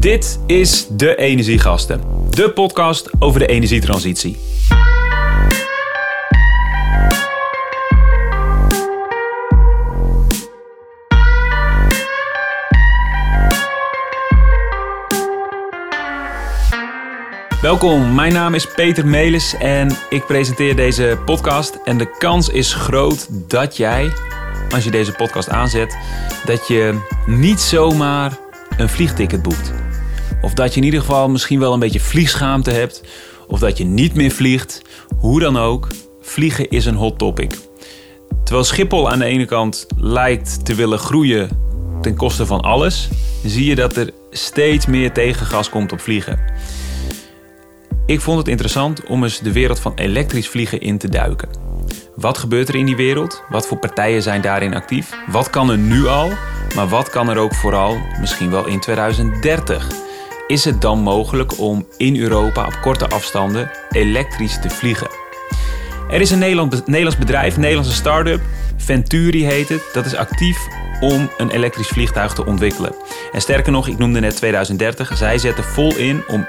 Dit is De Energiegasten, de podcast over de energietransitie. Welkom, mijn naam is Peter Melis en ik presenteer deze podcast. En de kans is groot dat jij, als je deze podcast aanzet, dat je niet zomaar een vliegticket boekt. Of dat je in ieder geval misschien wel een beetje vliegschaamte hebt. Of dat je niet meer vliegt. Hoe dan ook, vliegen is een hot topic. Terwijl Schiphol aan de ene kant lijkt te willen groeien ten koste van alles, zie je dat er steeds meer tegengas komt op vliegen. Ik vond het interessant om eens de wereld van elektrisch vliegen in te duiken. Wat gebeurt er in die wereld? Wat voor partijen zijn daarin actief? Wat kan er nu al? Maar wat kan er ook vooral misschien wel in 2030? Is het dan mogelijk om in Europa op korte afstanden elektrisch te vliegen? Er is een Nederlands bedrijf, een Nederlandse start-up, Venturi heet het, dat is actief om een elektrisch vliegtuig te ontwikkelen. En sterker nog, ik noemde net 2030, zij zetten vol in om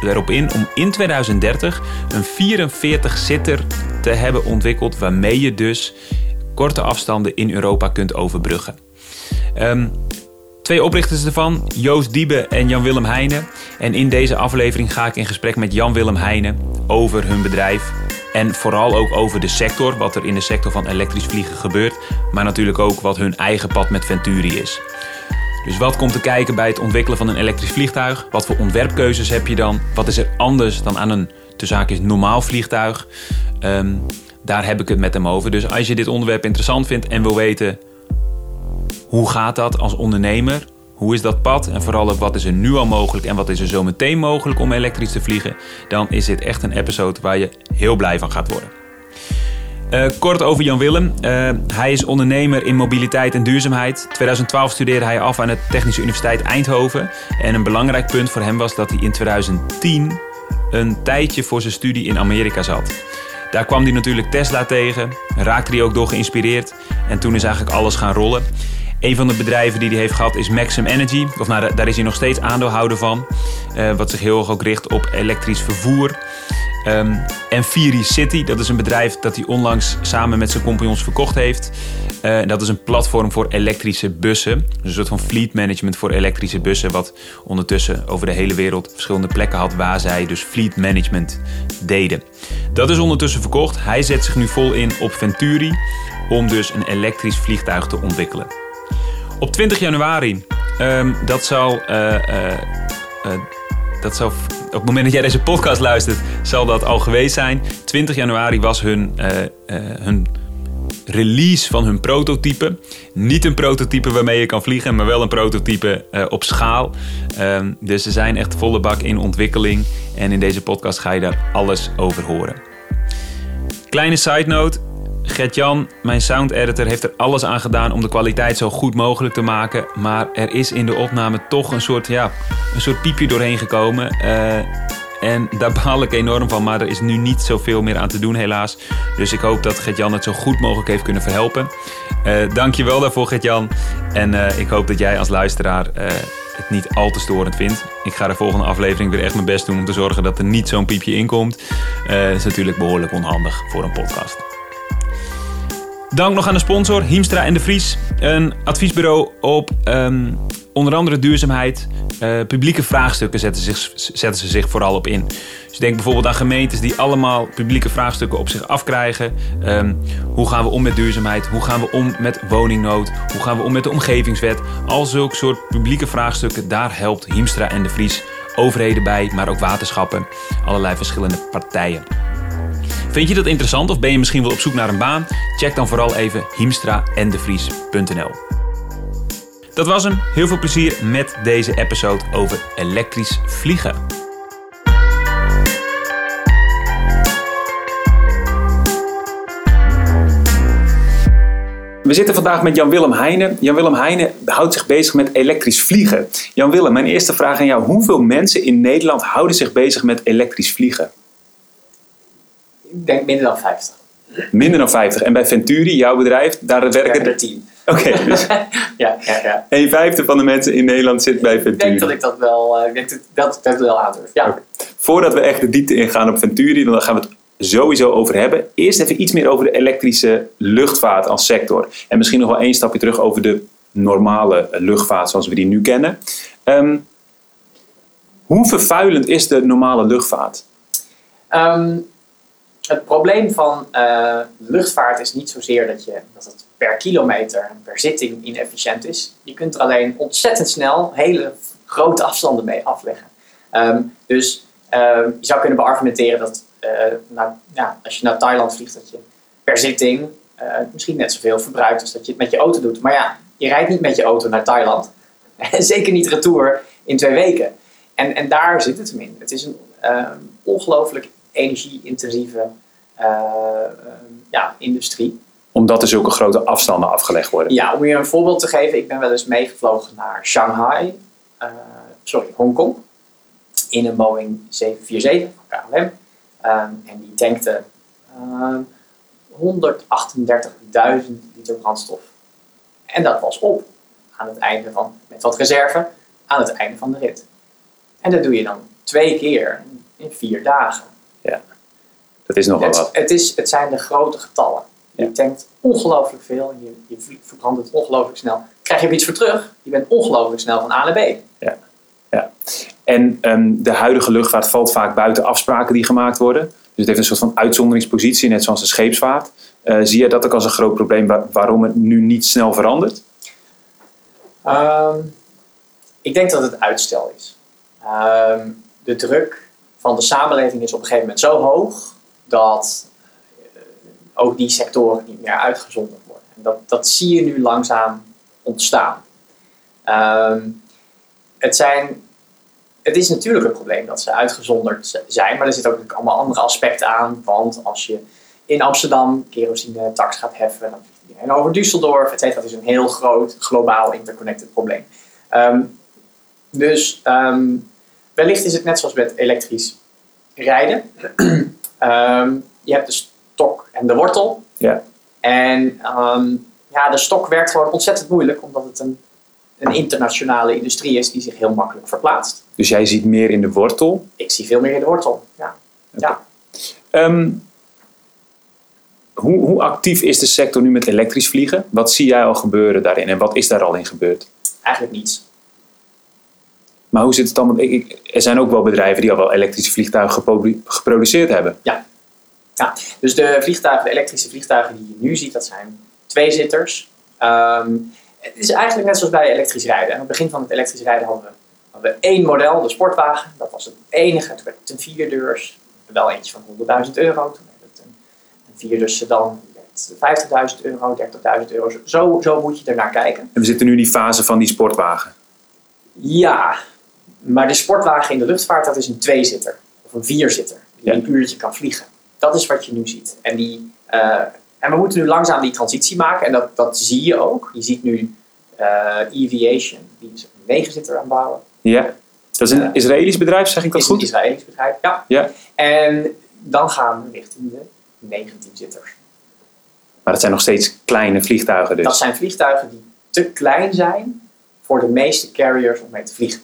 erop in om in 2030 een 44-zitter te hebben ontwikkeld waarmee je dus korte afstanden in Europa kunt overbruggen. Um, twee oprichters ervan, Joost Diebe en Jan-Willem Heijnen. En in deze aflevering ga ik in gesprek met Jan-Willem Heijnen over hun bedrijf. En vooral ook over de sector, wat er in de sector van elektrisch vliegen gebeurt. Maar natuurlijk ook wat hun eigen pad met Venturi is. Dus wat komt te kijken bij het ontwikkelen van een elektrisch vliegtuig? Wat voor ontwerpkeuzes heb je dan? Wat is er anders dan aan een te zaak is normaal vliegtuig? Ehm, daar heb ik het met hem over. Dus als je dit onderwerp interessant vindt en wil weten hoe gaat dat als ondernemer? Hoe is dat pad? En vooral ook wat is er nu al mogelijk en wat is er zo meteen mogelijk om elektrisch te vliegen? Dan is dit echt een episode waar je heel blij van gaat worden. Uh, kort over Jan Willem. Uh, hij is ondernemer in mobiliteit en duurzaamheid. 2012 studeerde hij af aan de Technische Universiteit Eindhoven. En een belangrijk punt voor hem was dat hij in 2010 een tijdje voor zijn studie in Amerika zat. Daar kwam hij natuurlijk Tesla tegen, raakte hij ook door geïnspireerd en toen is eigenlijk alles gaan rollen. Een van de bedrijven die hij heeft gehad is Maxim Energy. Of nou, daar is hij nog steeds aandeelhouder van. Uh, wat zich heel erg ook richt op elektrisch vervoer. Um, en Firi City, dat is een bedrijf dat hij onlangs samen met zijn compagnons verkocht heeft. Uh, dat is een platform voor elektrische bussen. Dus een soort van fleet management voor elektrische bussen. Wat ondertussen over de hele wereld verschillende plekken had waar zij dus fleet management deden. Dat is ondertussen verkocht. Hij zet zich nu vol in op Venturi om dus een elektrisch vliegtuig te ontwikkelen. Op 20 januari, um, dat zal, uh, uh, dat zal op het moment dat jij deze podcast luistert, zal dat al geweest zijn. 20 januari was hun, hun release van hun prototype. Niet een prototype waarmee je kan vliegen, maar wel een prototype op schaal. Um, dus ze zijn echt volle bak in ontwikkeling. En in deze podcast ga je daar alles over horen. Kleine side note. Gert-Jan, mijn sound editor, heeft er alles aan gedaan om de kwaliteit zo goed mogelijk te maken. Maar er is in de opname toch een soort, ja, een soort piepje doorheen gekomen. Uh, en daar baal ik enorm van, maar er is nu niet zoveel meer aan te doen helaas. Dus ik hoop dat Gert-Jan het zo goed mogelijk heeft kunnen verhelpen. Uh, Dank je wel daarvoor Gert-Jan. En uh, ik hoop dat jij als luisteraar het niet al te storend vindt. Ik ga de volgende aflevering weer echt mijn best doen om te zorgen dat er niet zo'n piepje in komt. dat is natuurlijk behoorlijk onhandig voor een podcast. Dank nog aan de sponsor Hiemstra en de Vries. Een adviesbureau op um, onder andere duurzaamheid. Uh, publieke vraagstukken zetten, zich, zetten ze zich vooral op in. Dus denk bijvoorbeeld aan gemeentes die allemaal publieke vraagstukken op zich afkrijgen. Um, hoe gaan we om met duurzaamheid? Hoe gaan we om met woningnood? Hoe gaan we om met de omgevingswet? Al zulke soort publieke vraagstukken, daar helpt Hiemstra en de Vries overheden bij, maar ook waterschappen, allerlei verschillende partijen. Vind je dat interessant of ben je misschien wel op zoek naar een baan? Check dan vooral even hiemstraendevries.nl. Dat was hem. Heel veel plezier met deze episode over elektrisch vliegen. We zitten vandaag met Jan-Willem Heijnen. Jan-Willem Heijnen houdt zich bezig met elektrisch vliegen. Jan-Willem, mijn eerste vraag aan jou. Hoeveel mensen in Nederland houden zich bezig met elektrisch vliegen? Ik denk minder dan 50. Minder dan 50. En bij Venturi, jouw bedrijf, daar werken er 10. Oké, dus ja, ja, ja. een vijfde van de mensen in Nederland zit bij Ik denk Venturi. dat ik dat wel, eh, ik denk dat, dat, ik dat wel aandurf. Ja. Voordat we echt de diepte ingaan op Venturi, dan gaan we het sowieso over hebben. Eerst even iets meer over de elektrische luchtvaart als sector. En misschien nog wel één stapje terug over de normale luchtvaart zoals we die nu kennen. Ehm, hoe vervuilend is de normale luchtvaart? Ehm, het probleem van eh, luchtvaart is niet zozeer dat, je, dat het per kilometer per zitting inefficiënt is. Je kunt er alleen ontzettend snel hele grote afstanden mee afleggen. Ehm, dus ehm, je zou kunnen beargumenteren dat eh, nou, ja, als je naar Thailand vliegt, dat je per zitting eh, misschien net zoveel verbruikt als dat je het met je auto doet. Maar ja, je rijdt niet met je auto naar Thailand. Zeker niet retour in twee weken. En, en daar zit het hem in. Het is een ehm, ongelooflijk energie-intensieve eh, ehm, ja, industrie. Omdat er zulke grote afstanden afgelegd worden. Ja, om je een voorbeeld te geven, ik ben wel eens meegevlogen naar Shanghai, eh, sorry, Hongkong, in een Boeing 747 van KLM. Ehm, en die tankte ehm, 138.000 liter brandstof. En dat was op aan het einde van, met wat reserve, aan het einde van de rit. En dat doe je dan twee keer in vier dagen. Dat is nogal Het, wat. het, is, het zijn de grote getallen. Je Ja. tankt ongelooflijk veel en je, je verbrandt het ongelooflijk snel. Krijg je er iets voor terug? Je bent ongelooflijk snel van A naar B. En ehm, de huidige luchtvaart valt vaak buiten afspraken die gemaakt worden. Dus het heeft een soort van uitzonderingspositie, net zoals de scheepsvaart. Eh, zie je dat ook als een groot probleem wa- waarom het nu niet snel verandert? Ehm, ik denk dat het uitstel is. Ehm, de druk van de samenleving is op een gegeven moment zo hoog dat eh, ook die sectoren niet meer uitgezonderd worden. En dat, dat zie je nu langzaam ontstaan. Ehm, het, zijn, het is natuurlijk een probleem dat ze uitgezonderd zijn, maar er zitten ook allemaal andere aspecten aan. Want als je in Amsterdam kerosine tax gaat heffen, iedereen over Düsseldorf, et cetera. Dat is een heel groot, globaal interconnected probleem. Ehm, dus ehm, wellicht is het net zoals met elektrisch rijden. Ehm, je hebt de stok en de wortel. Ja. En ehm, ja, de stok werkt gewoon ontzettend moeilijk, omdat het een, een internationale industrie is die zich heel makkelijk verplaatst. Dus jij ziet meer in de wortel. Ik zie veel meer in de wortel. Ja. Ja. Ehm, hoe, hoe actief is de sector nu met elektrisch vliegen? Wat zie jij al gebeuren daarin en wat is daar al in gebeurd? Eigenlijk niets. Maar hoe zit het dan? Want ik, ik- er zijn ook wel bedrijven die al wel elektrische vliegtuigen geprodu- geproduceerd hebben. Dus de vliegtuigen, de elektrische vliegtuigen die je nu ziet, dat zijn tweezitters. Ehm het is eigenlijk net zoals bij elektrisch rijden. Aan het begin van het elektrisch rijden hadden we, hadden we één model, de sportwagen. Dat was het enige. Toen werd het een vierdeurs. Wel eentje van 100.000 euro. Toen werd het een, een vierdeurs sedan. Die werd 50.000 euro, 30.000 euro. Zo, zo moet je ernaar kijken. En we zitten nu in die fase van die sportwagen. Ja, maar de sportwagen in de luchtvaart, dat is een tweezitter. Of een vierzitter. Die Ja. een uurtje kan vliegen. Dat is wat je nu ziet. En, die, eh, en we moeten nu langzaam die transitie maken. En dat, dat zie je ook. Je ziet nu eh Eviation, die is een negenzitter aan het bouwen. Ja. Dat is een Ja. Israëlisch bedrijf, zeg ik dat is een goed? Israëlisch bedrijf, ja. Ja. En dan gaan we richting de 19 zitters. Maar dat zijn nog steeds kleine vliegtuigen dus. Dat zijn vliegtuigen die te klein zijn voor de meeste carriers om mee te vliegen.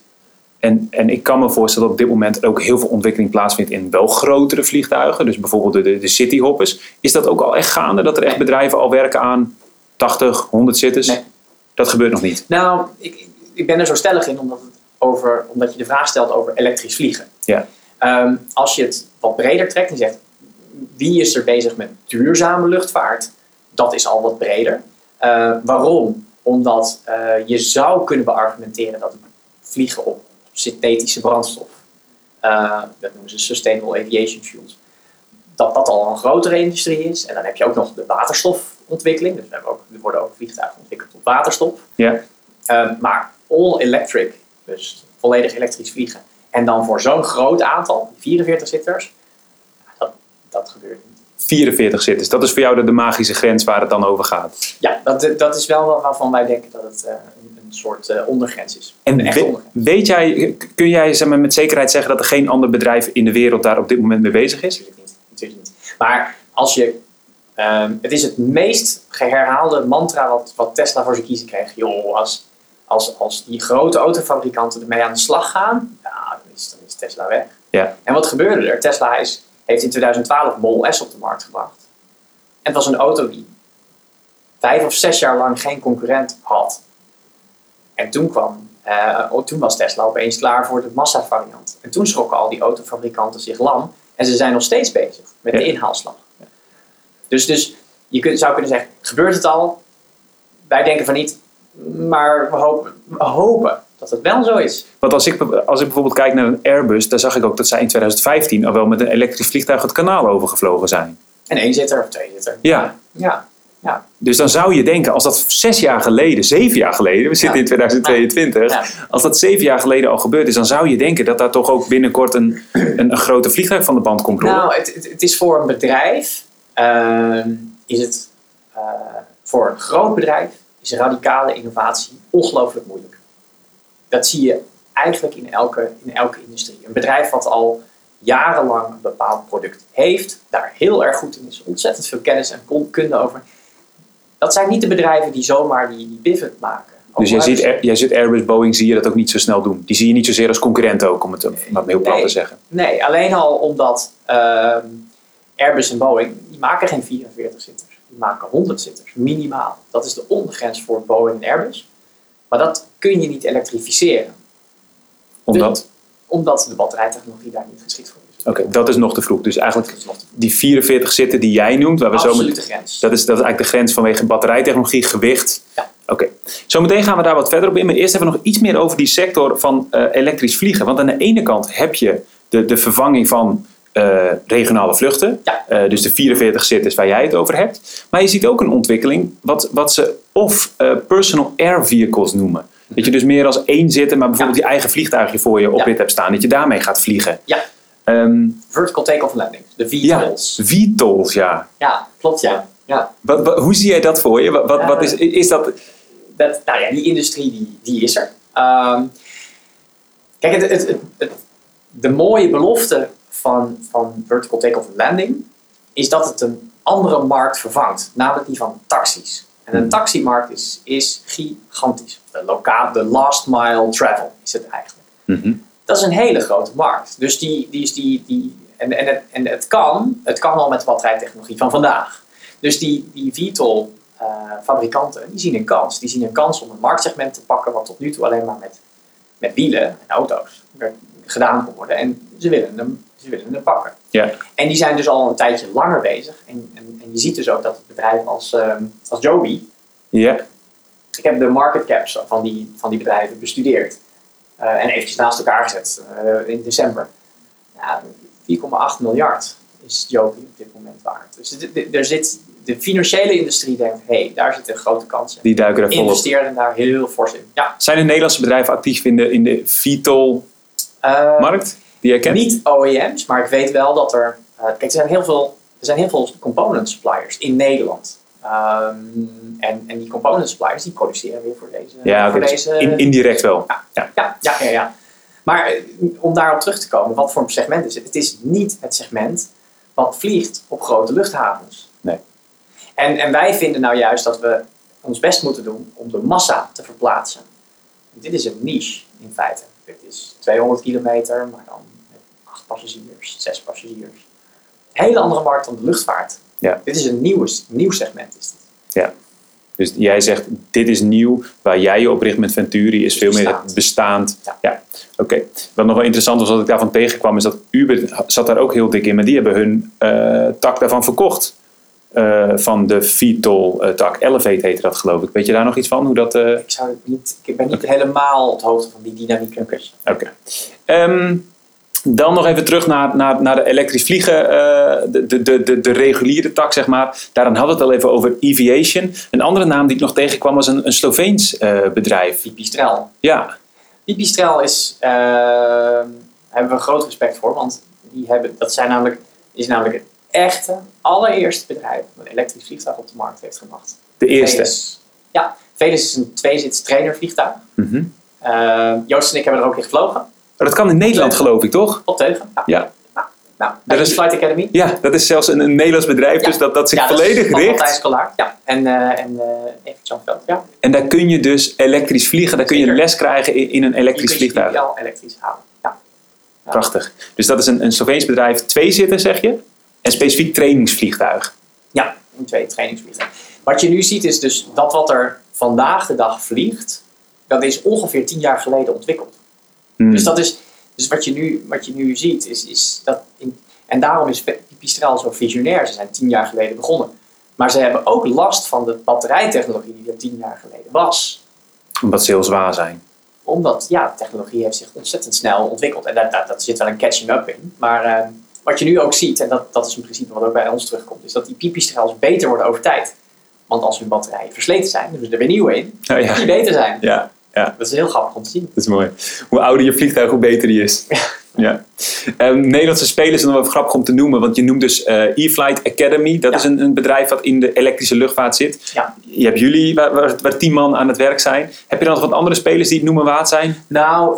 En, en ik kan me voorstellen dat op dit moment ook heel veel ontwikkeling plaatsvindt in wel grotere vliegtuigen. Dus bijvoorbeeld de, de, cityhoppers. Is dat ook al echt gaande? Dat er echt bedrijven al werken aan 80, 100 zitters? Nee. Dat gebeurt nog niet. Nou, ik, ik ben er zo stellig in omdat, het over, omdat je de vraag stelt over elektrisch vliegen. Ja. Ehm, als je het wat breder trekt en zegt wie is er bezig met duurzame luchtvaart, dat is al wat breder. Eh, waarom? Omdat eh, je zou kunnen beargumenteren dat vliegen op synthetische brandstof, eh, dat noemen ze sustainable aviation fuels, dat dat al een grotere industrie is. En dan heb je ook nog de waterstofontwikkeling. Dus we hebben ook, er worden ook vliegtuigen ontwikkeld op waterstof. Ja. Ehm, maar all electric, dus volledig elektrisch vliegen. En dan voor zo'n groot aantal, die 44 zitters, dat, dat gebeurt niet. 44 zitters. Dat is voor jou de, de magische grens waar het dan over gaat. Ja, dat, dat is wel waarvan wij denken dat het eh, een soort eh, ondergrens is. En we- ondergrens. weet jij, kun jij zeg maar, met zekerheid zeggen dat er geen ander bedrijf in de wereld daar op dit moment mee bezig is? Natuurlijk niet. Natuurlijk niet. Maar als je Ehm, het is het meest geherhaalde mantra wat, wat Tesla voor zijn kiezen kreeg. Joh, als, als, als die grote autofabrikanten ermee aan de slag gaan, ja, dan, is, dan is Tesla weg. Ja. En wat gebeurde er? Tesla is, heeft in 2012 Model S op de markt gebracht. En het was een auto die vijf of zes jaar lang geen concurrent had. En toen kwam, oh, toen was Tesla opeens klaar voor de massavariant. En toen schrokken al die autofabrikanten zich lam. En ze zijn nog steeds bezig met de inhaalslag. Dus, dus je kunt, zou kunnen zeggen, gebeurt het al? Wij denken van niet, maar we hopen, we hopen dat het wel zo is. Want als ik, als ik bijvoorbeeld kijk naar een Airbus, dan zag ik ook dat zij in 2015 al wel met een elektrisch vliegtuig het kanaal overgevlogen zijn. En één zitter of twee zitter. Ja. Ja, ja. Dus dan zou je denken, als dat zes jaar geleden, zeven jaar geleden, we zitten Ja. in 2022, Ja. als dat zeven jaar geleden al gebeurd is, dan zou je denken dat daar toch ook binnenkort een, een, een grote vliegtuig van de band komt rollen. Nou, het, het, is voor een bedrijf, ehm, is het eh, voor een groot bedrijf, is radicale innovatie ongelooflijk moeilijk. Dat zie je eigenlijk in elke, in elke industrie. Een bedrijf wat al jarenlang een bepaald product heeft, daar heel erg goed in is, ontzettend veel kennis en kunde over. Dat zijn niet de bedrijven die zomaar die, die pivot maken. dus jij ziet, Air- jij ziet Airbus, Boeing, zie je dat ook niet zo snel doen. Die zie je niet zozeer als concurrent ook, om het, om het heel plat te zeggen. Nee, alleen al omdat ehm, Airbus en Boeing, die maken geen 44 zitters. Die maken 100 zitters, minimaal. Dat is de ondergrens voor Boeing en Airbus. Maar dat kun je niet elektrificeren. Omdat, Omdat de batterijtechnologie daar niet geschikt voor oké, dat is nog te vroeg. Dus eigenlijk die 44 zitten die jij noemt, waar we zo met, grens. Dat is, dat is eigenlijk de grens vanwege batterijtechnologie, gewicht. Ja. Oké. Zometeen gaan we daar wat verder op in. Maar eerst even nog iets meer over die sector van eh, elektrisch vliegen. Want aan de ene kant heb je de, de vervanging van eh, regionale vluchten. Ja. Eh, dus de 44 zitters waar jij het over hebt. Maar je ziet ook een ontwikkeling wat, wat ze of personal air vehicles noemen. Dat je dus meer als één zitter, maar bijvoorbeeld je eigen vliegtuigje voor je op Ja. dit hebt staan. Dat je daarmee gaat vliegen. Ja. Ehm, Vertical take-off landings, de ja, VTOLs. VTOLs, ja. Ja, klopt ja. ja. Wat, wat- hoe zie jij dat voor je? Wat, wat, wat is, is dat... dat, nou ja, die industrie die, die is er. Ehm, kijk, het, het, de mooie belofte van, van vertical take-off and landing is dat het een andere markt vervangt, namelijk die van taxis. En een taximarkt is, is gigantisch. De, lokaal, de last mile travel is het eigenlijk. Mhm. Dat is een hele grote markt. Dus die, die is die, die en, en, het, en het kan, het kan al met de batterijtechnologie van vandaag. Dus die, die VTOL eh, fabrikanten, die zien een kans. Die zien een kans om een marktsegment te pakken wat tot nu toe alleen maar met, met wielen en auto's gedaan kon worden. En ze willen hem, ze willen hem pakken. Ja. En die zijn dus al een tijdje langer bezig. En, en, en je ziet dus ook dat het bedrijf als, ehm, als Joby, Ja. ik heb de market caps van die, van die bedrijven bestudeerd. Eh, en eventjes naast elkaar gezet eh, in december. Ja, 4,8 miljard is Joby op dit moment waard. Dus dit- er zit, de financiële industrie denkt, hé, hey, daar zit een grote kans in. Die duiken er volop. Investeren daar heel fors in. Ja. Zijn er Nederlandse bedrijven actief in de, in de VTOL-markt? Eh, Die jij kent? niet OEM's, maar ik weet wel dat er... kijk, er zijn heel veel, er zijn heel veel component suppliers in Nederland. Ehm, en, en die component suppliers die produceren weer voor deze... Ja, voor dus deze in, indirect wel. Ja, ja, ja, ja. Maar eh, om daarop terug te komen, wat voor een segment is het? Het is niet het segment wat vliegt op grote luchthavens. Nee. En, en wij vinden nou juist dat we ons best moeten doen om de massa te verplaatsen. Dit is een niche in feite. Dit is 200 kilometer, maar dan met 8 passagiers, 6 passagiers. Een hele andere markt dan de luchtvaart. Ja. Dit is een nieuw, nieuw segment. Is dit. Dus jij zegt, dit is nieuw. Waar jij je op richt met Venturi is veel meer Bestaand. Ja. Oké. Wat nog wel interessant was, wat ik daarvan tegenkwam, is dat Uber zat daar ook heel dik in. Maar die hebben hun eh, tak daarvan verkocht. Eh, van de VTOL-tak. Elevate heette dat geloof ik. Weet je daar nog iets van? Hoe dat... eh, Ik, zou het niet, ik ben niet helemaal op de hoogte van die dynamiek. Oké. Ehm, dan nog even terug naar, naar, naar de elektrisch vliegen, eh, de, de, de, de, reguliere tak, zeg maar. Daarin hadden we het al even over Eviation. Een andere naam die ik nog tegenkwam was een, een Sloveens eh, bedrijf. Pipistrel. Ja, Pipistrel is, eh, daar hebben we groot respect voor, want die hebben, dat zijn namelijk, is namelijk het echte, allereerste bedrijf dat een elektrisch vliegtuig op de markt heeft gebracht. de eerste. Velis. Ja, Velis is een tweezits trainervliegtuig. Mhm. Eh, Joost en ik hebben er ook in gevlogen. Maar dat kan in Nederland, geloof ik, toch? Op teugen. Ja. Ja. Nou, Dat dat is- is Flight Academy. Ja, dat is zelfs een, een Nederlands bedrijf, Ja. dus dat, dat zich Ja, volledig is van richt. Matthijs. Ja, en, eh en eh Evert Jan Veld. Ja. En daar kun je dus elektrisch vliegen, daar kun je les krijgen in, in een Je elektrisch kunt je vliegtuig. wel elektrisch halen. Ja. Prachtig. Dus dat is een, een Sloveens bedrijf, twee zitten zeg je? En specifiek trainingsvliegtuig. Ja, in twee trainingsvliegtuigen. Wat je nu ziet is dus dat wat er vandaag de dag vliegt, dat is ongeveer tien jaar geleden ontwikkeld. Hmm. Dus, dat is, dus wat, je nu, wat je nu ziet is, is dat. In, en daarom is Pipistrel zo visionair. Ze zijn tien jaar geleden begonnen. Maar ze hebben ook last van de batterijtechnologie die er tien jaar geleden was. Omdat ze heel zwaar zijn. Omdat ja, de technologie heeft zich ontzettend snel ontwikkeld. En daar, daar, daar zit wel een catching up in. Maar eh, wat je nu ook ziet, en dat, dat is een principe wat ook bij ons terugkomt, is dat die pipistrels beter worden over tijd. Want als hun batterijen versleten zijn, doen ze er weer nieuwe in, Oh, ja. die beter zijn. Ja, ja, Dat is heel grappig om te zien. dat is mooi. Hoe ouder je vliegtuig, hoe beter die is. Ja. Ehm, Nederlandse spelers is nog wel grappig om te noemen, want je noemt dus eh, E-Flight Academy. Dat Ja. is een, een bedrijf wat in de elektrische luchtvaart zit. Ja. Je hebt jullie, waar, waar, waar tien man aan het werk zijn. Heb je dan nog wat andere spelers die het noemen waard zijn? Nou,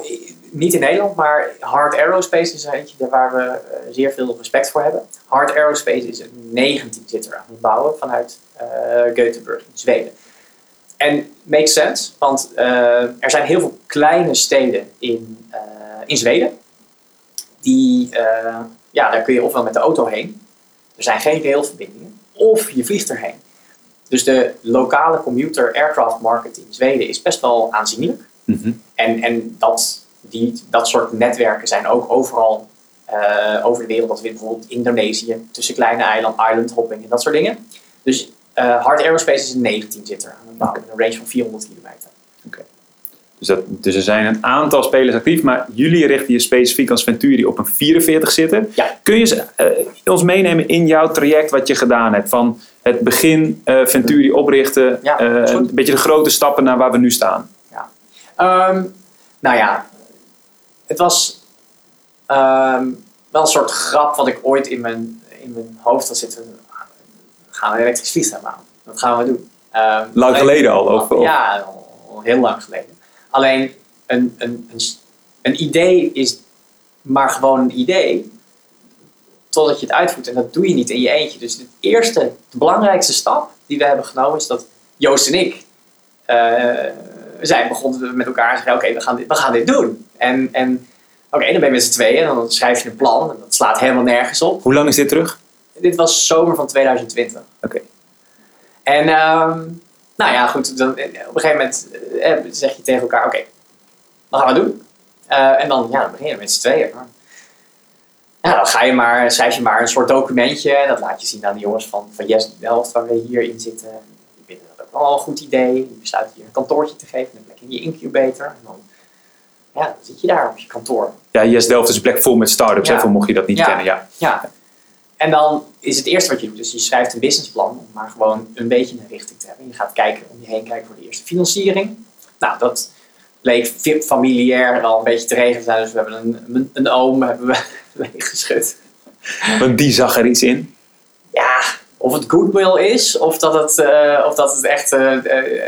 niet in Nederland, maar Hard Aerospace is eentje daar waar we eh, zeer veel respect voor hebben. Hard Aerospace is een 19-zitter aan het bouwen vanuit eh Göteborg in Zweden. En makes sense, want eh, er zijn heel veel kleine steden in, eh, in Zweden. Die, eh, ja, daar kun je ofwel met de auto heen. Er zijn geen railverbindingen. Of je vliegt erheen. Dus de lokale commuter aircraft market in Zweden is best wel aanzienlijk. En, en dat, die, dat soort netwerken zijn ook overal over de wereld. Dat we bijvoorbeeld Indonesië, tussen kleine eiland, island hopping en dat soort dingen. Dus Hard Aerospace is een 19-zitter aan het bouwen met een range van 400 kilometer. Dus, dat, dus er zijn een aantal spelers actief, maar jullie richten je specifiek als Venturi op een 44 zitten. Ja. Kun je eh, ons meenemen in jouw traject wat je gedaan hebt? Van het begin eh, Venturi oprichten, Ja, eh, een beetje de grote stappen naar waar we nu staan. Ehm, nou ja, het was ehm, wel een soort grap wat ik ooit in mijn, in mijn hoofd had zitten. Gaan we een elektrisch vliegtuig bouwen? Dat gaan we doen. Ehm, Lang alleen- geleden al, of- of- Ja, al, heel lang geleden. Alleen een, een, een, een idee is maar gewoon een idee totdat je het uitvoert. En dat doe je niet in je eentje. Dus de eerste, de belangrijkste stap die we hebben genomen is dat Joost en ik eh, zijn begonnen met elkaar te zeggen: Oké, we, gaan dit, we gaan dit doen. En, en oké, dan ben je met z'n tweeën en dan schrijf je een plan en dat slaat helemaal nergens op. Hoe lang is dit terug? Dit was zomer van 2020. Oké. En ehm, nou ja, goed, dan, eh, op een gegeven moment eh, zeg je tegen elkaar: Oké, wat gaan we doen? Eh, en dan, ja, dan begin je met z'n tweeën. Ja, dan ga je maar, schrijf je maar een soort documentje. En dat laat je zien aan de jongens van, van Yes Delft, waar we hierin zitten. Die vinden dat ook wel een goed idee. Die besluiten je een kantoortje te geven met een plek in je incubator. En dan, ja, dan zit je daar op je kantoor. Ja, Yes Delft is een plek vol met start-ups, Ja. hè, voor mocht je dat niet Ja. kennen. Ja. Ja. En dan is het eerste wat je doet, dus je schrijft een businessplan om maar gewoon een beetje een richting te hebben. Je gaat kijken om je heen kijken voor de eerste financiering. Nou, dat bleek fi- familiair al een beetje te regelen zijn, dus we hebben een, een, een oom hebben we meegeschud. Want die zag er iets in. Ja, of het goodwill is, of dat het, eh, of dat het echt, eh,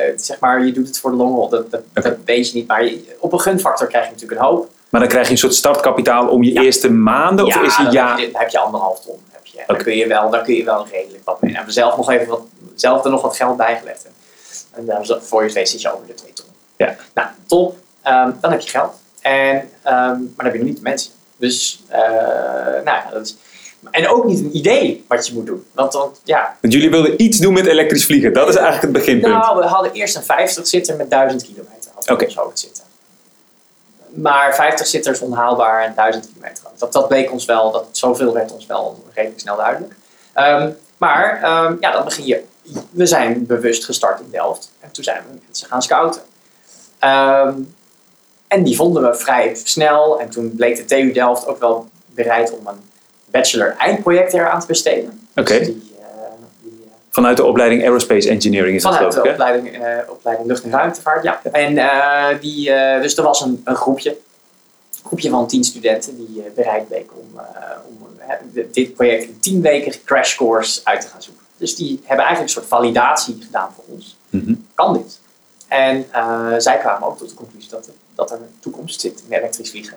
eh, zeg maar, je doet het voor de long haul. Dat, dat, dat weet je niet, maar je- op een gunfactor krijg je natuurlijk een hoop. Maar dan krijg je een soort startkapitaal om je Ja. eerste maanden? Of is het ja? heb je, dan heb je anderhalf ton. Daar, Oké. kun je wel, daar kun je wel redelijk wat mee. Nou, we zelf nog even wat, zelf er nog wat geld bijgelegd. En, en is- voor je zit je over de twee ton. Ja. Nou, top. Ehm, dan heb je geld. En, ehm, maar dan heb je nog niet de mensen. Dus, eh, nou ja, dat is... En ook niet een idee wat je moet doen. Want, want ja, Want jullie wilden iets doen met elektrisch vliegen. Dat is eigenlijk het beginpunt. nou, we hadden eerst een 50 zitter met 1000 kilometer. Hadden we Oké. ons hoofd zitten. Maar 50 zitters onhaalbaar en 1000 kilometer. Dat, dat bleek ons wel, dat, zoveel werd ons wel redelijk snel duidelijk. Ehm, maar ehm, ja, dan begin je. We zijn bewust gestart in Delft. En toen zijn we mensen gaan scouten. Ehm, en die vonden we vrij snel. En toen bleek de TU Delft ook wel bereid om een bachelor-eindproject eraan te besteden. Oké. Dus die, eh, die, eh, Vanuit de opleiding Aerospace Engineering is dat Vanuit geloof de ik, opleiding, eh, opleiding Lucht- en Ruimtevaart, ja. En eh, die, eh, dus er was een, een groepje, een groepje van tien studenten die bereid bleken om, om dit project in tien weken crash course uit te gaan zoeken. Dus die hebben eigenlijk een soort validatie gedaan voor ons. Mhm. Kan dit? En zij kwamen ook tot de conclusie dat er, dat er een toekomst zit in elektrisch vliegen.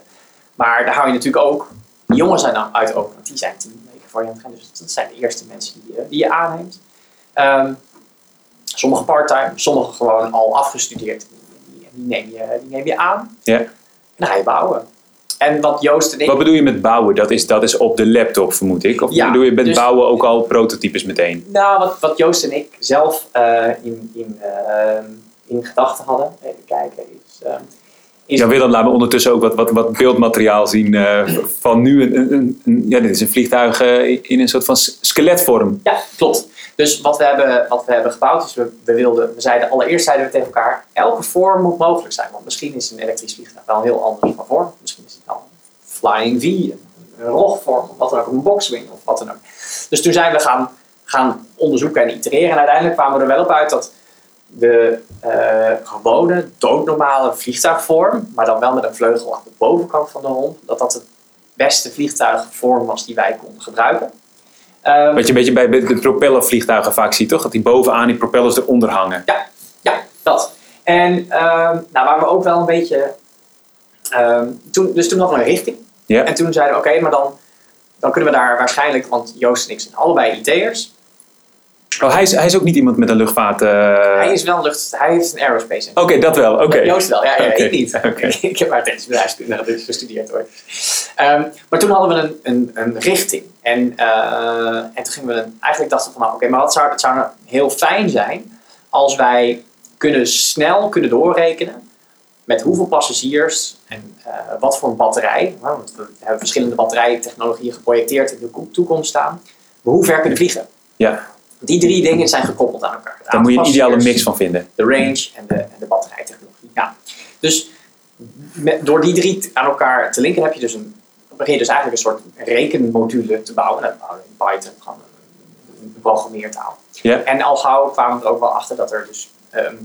Maar daar hou je natuurlijk ook jongens zijn dan uit open, want die zijn tien weken voor je aan het gaan. Dus dat zijn de eerste mensen die, die je aanneemt. Ehm sommige parttime, sommige gewoon al afgestudeerd. Die, die, neem, je, die neem je aan. Ja. En dan ga je bouwen. En wat Joost en ik... Wat bedoel je met bouwen? Dat is, dat is op de laptop, vermoed ik. Of Ja, bedoel je met dus- bouwen ook al prototypes meteen? Nou, wat, wat Joost en ik zelf eh, in, in, ehm, in gedachten hadden, even kijken, is... ehm, is Ja, Willem, laat me ondertussen ook wat, wat, wat beeldmateriaal zien eh, van nu. Een, een, ja, dit is een vliegtuig eh, in een soort van skeletvorm. Ja, klopt. Dus wat we hebben, wat we hebben gebouwd is, we, we wilden, we zeiden, allereerst zeiden we tegen elkaar, elke vorm moet mogelijk zijn. Want misschien is een elektrisch vliegtuig wel heel anders van vorm. Misschien is het wel een flying V, een, een rogvorm, of wat dan ook, een boxwing of wat dan ook. Dus toen zijn we gaan, gaan onderzoeken en itereren. En uiteindelijk kwamen we er wel op uit dat de eh, gewone, doodnormale vliegtuigvorm, maar dan wel met een vleugel aan de bovenkant van de romp, dat dat de beste vliegtuigvorm was die wij konden gebruiken. Ehm, Wat je een beetje bij de propellervliegtuigen vaak ziet, toch? Dat die bovenaan die propellers eronder hangen. Ja, dat. En ehm, nou, waar we ook wel een beetje. ehm, toen, dus toen hadden we een richting. Ja. En toen zeiden we: oké, maar dan, dan kunnen we daar waarschijnlijk, want Joost en ik zijn allebei IT'ers. Oh, hij is, hij is ook niet iemand met een luchtvaart... eh, Hij is wel lucht, hij heeft een aerospace. Oké, dat wel. Oké. Joost wel, ja, ja ik niet. oké. ik heb maar bedrijfskunde dus gestudeerd hoor. Maar toen hadden we een, een, een richting. En, eh, en toen gingen we eigenlijk dachten we van nou, oké, maar wat zou, het zou nou heel fijn zijn als wij kunnen snel kunnen doorrekenen met hoeveel passagiers en eh, wat voor een batterij. Want we hebben verschillende batterijtechnologieën geprojecteerd in de ko- toekomst staan. Hoe ver kunnen vliegen. Ja, Die drie dingen zijn gekoppeld aan elkaar. Daar moet je een ideale mix van vinden. de range en de, en de batterijtechnologie. Ja. Dus met, door die drie aan elkaar te linken heb je dus een, begin je dus eigenlijk een soort rekenmodule te bouwen. Dat bouwen we in Python, gewoon een, programmeertaal. En al gauw kwamen we er ook wel achter dat er dus ehm,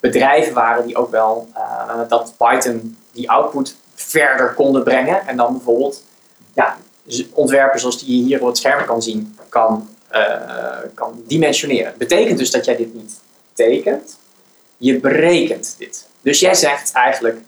bedrijven waren die ook wel eh, dat Python die output verder konden brengen. En dan bijvoorbeeld ja, ontwerpen zoals die je hier op het scherm kan zien, kan, eh, kan dimensioneren. Betekent dus dat jij dit niet tekent, je berekent dit. Dus jij zegt eigenlijk,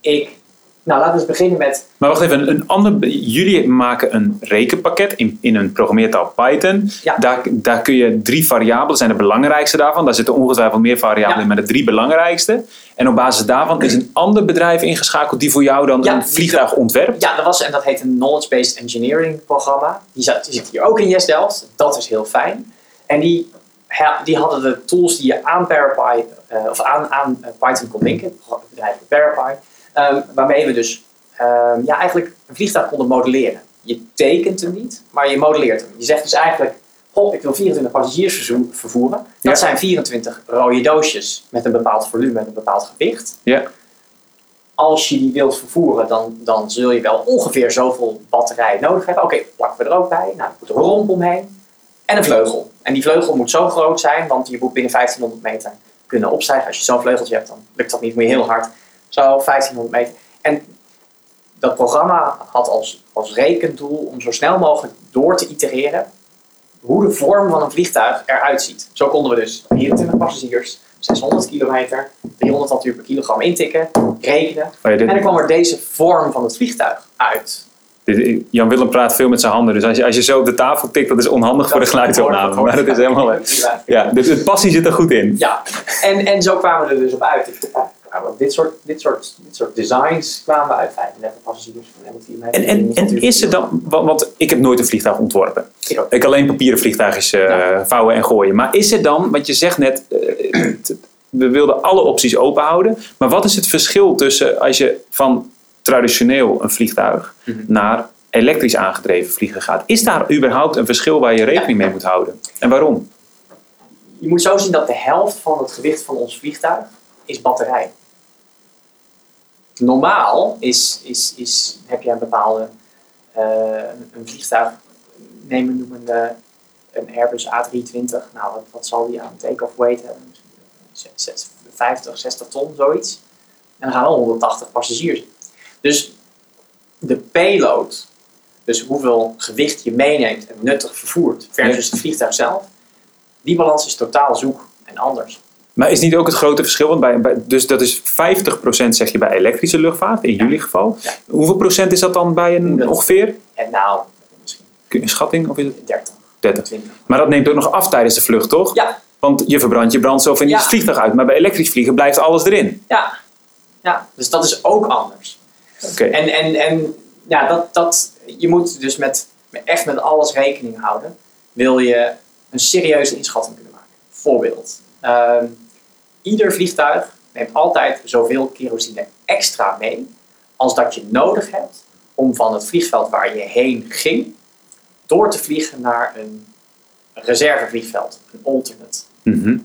ik, nou laten we eens beginnen met, Maar wacht even, een ander, jullie maken een rekenpakket in, in een programmeertaal Python. Ja. Daar, daar kun je drie variabelen, zijn de belangrijkste daarvan. Daar zitten ongetwijfeld meer variabelen Ja. in, maar de drie belangrijkste. En op basis daarvan is een ander bedrijf ingeschakeld die voor jou dan Ja, een vliegtuig ontwerpt. ja, dat was en dat heet een Knowledge-Based Engineering programma. Die, zat, die zit hier ook in Yes Delft, dat is heel fijn. En die, die hadden de tools die je aan ParaPy, eh, of aan, aan eh, Python kon linken, het bedrijf ParaPy, ehm, waarmee we dus ehm, ja, eigenlijk een vliegtuig konden modelleren. Je tekent hem niet, maar je modelleert hem. Je zegt dus eigenlijk, oh, ik wil 24 passagiers vervoeren. Dat Ja. zijn 24 rode doosjes met een bepaald volume en een bepaald gewicht. Ja. Als je die wilt vervoeren, dan, dan zul je wel ongeveer zoveel batterij nodig hebben. Oké, plakken we er ook bij. Nou, er moet een romp omheen en een vleugel. En die vleugel moet zo groot zijn, want je moet binnen 1500 meter kunnen opstijgen. Als je zo'n vleugeltje hebt, dan lukt dat niet meer heel hard. Zo 1500 meter. En dat programma had als, als rekendoel om zo snel mogelijk door te itereren hoe de vorm van een vliegtuig eruit ziet. Zo konden we dus 24 passagiers, 600 kilometer, 300 watt per kilogram intikken, rekenen. Oh ja, dit- En dan kwam er deze vorm van het vliegtuig uit. Jan Willem praat veel met zijn handen, dus als je, als je zo op de tafel tikt, dat is onhandig voor de geluidsopname. Maar dat is helemaal... Ja, dus het passie zit er goed in. Ja, en, en zo kwamen we er dus op uit. Dit, soort, dit, soort, dit soort designs kwamen we uit 35 passagiers van 4 meter. En, en, en is er dan, want, ik heb nooit een vliegtuig ontworpen. Ik. Ik alleen papieren vliegtuigjes eh, Ja. vouwen en gooien. Maar is er dan, want je zegt net, eh, we wilden alle opties open houden. Maar wat is het verschil tussen als je van traditioneel een vliegtuig Mhm. naar elektrisch aangedreven vliegen gaat? Is daar überhaupt een verschil waar je rekening mee moet houden? En waarom? Je moet zo zien dat de helft van het gewicht van ons vliegtuig is batterij. Normaal is, is, is, heb je een bepaalde eh, een- vliegtuig, neem een noemende een Airbus A320. Nou, wat, wat zal die aan take-off weight hebben? Zes- zes- 50, 60 ton, zoiets. En dan gaan er 180 passagiers. Dus de payload, dus hoeveel gewicht je meeneemt en nuttig vervoert versus het vliegtuig zelf, die balans is totaal zoek en anders. Maar is niet ook het grote verschil? Want bij, bij, dus dat is 50% zeg je bij elektrische luchtvaart, in jullie geval. Ja. Hoeveel procent is dat dan bij een ongeveer? En nou, misschien Een schatting? Of is het 30, 30? 20. Maar dat neemt ook nog af tijdens de vlucht, toch? Ja, Want je verbrandt je brandstof in Ja. het vliegtuig uit. Maar bij elektrisch vliegen blijft alles erin. ja, ja. Dus dat is ook anders. Oké. En, en, en ja, dat, dat, je moet dus met, met- echt met alles rekening houden. Wil je een serieuze inschatting kunnen maken. Voorbeeld. Ehm, ieder vliegtuig neemt altijd zoveel kerosine extra mee als dat je nodig hebt om van het vliegveld waar je heen ging door te vliegen naar een reservevliegveld, een alternate. Mhm.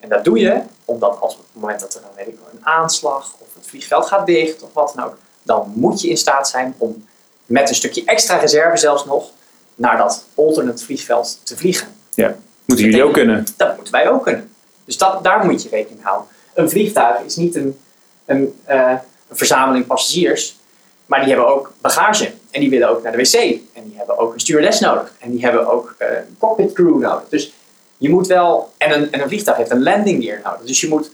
En dat doe je omdat als op het moment dat er een, weet ik wel, een aanslag of het vliegveld gaat dicht of wat dan ook, dan moet je in staat zijn om met een stukje extra reserve zelfs nog naar dat alternate vliegveld te vliegen. Moeten jullie ook kunnen. Dat moeten wij ook kunnen. Dus dat, daar moet je rekening houden. Een vliegtuig is niet een, een, eh, een verzameling passagiers, maar die hebben ook bagage. En die willen ook naar de wc. En die hebben ook een stewardess nodig. En die hebben ook eh, een cockpit crew nodig. Dus je moet wel, en een, en een vliegtuig heeft een landing gear nodig. Dus je moet,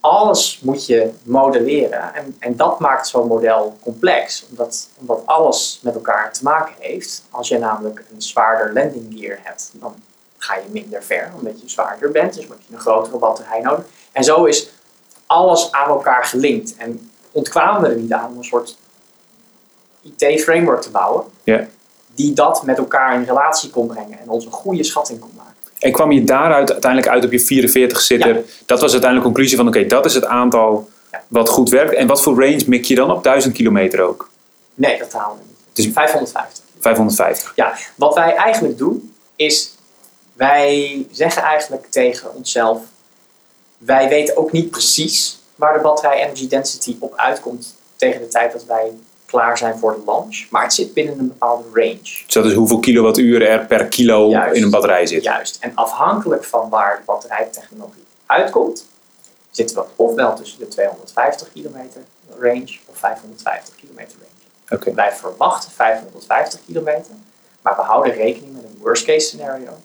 alles moet je modelleren. En, en dat maakt zo'n model complex. Omdat, omdat alles met elkaar te maken heeft. Als je namelijk een zwaarder landing gear hebt, dan ga je minder ver. Omdat je zwaarder bent. Dus heb je een grotere batterij nodig. En zo is alles aan elkaar gelinkt. En ontkwamen we er niet aan om een soort IT-framework te bouwen. Ja. Die dat met elkaar in relatie kon brengen. En ons een goede schatting kon maken. En kwam je daaruit uiteindelijk uit op je 44 zitter? Dat was uiteindelijk de conclusie van oké, dat is het aantal Ja. wat goed werkt. En wat voor range mik je dan op? 1000 kilometer ook? Nee, dat halen we niet. Het is- Dus 550. 550. Ja, wat wij eigenlijk doen is, wij zeggen eigenlijk tegen onszelf, wij weten ook niet precies waar de batterij energy density op uitkomt tegen de tijd dat wij klaar zijn voor de launch, maar het zit binnen een bepaalde range. Dus dat is hoeveel kilowattuur er per kilo Juist. in een batterij zit. Juist. En afhankelijk van waar de batterijtechnologie uitkomt, zitten we ofwel tussen de 250 kilometer range of 550 kilometer range. Oké. Wij verwachten 550 kilometer, maar we houden rekening met een worst case scenario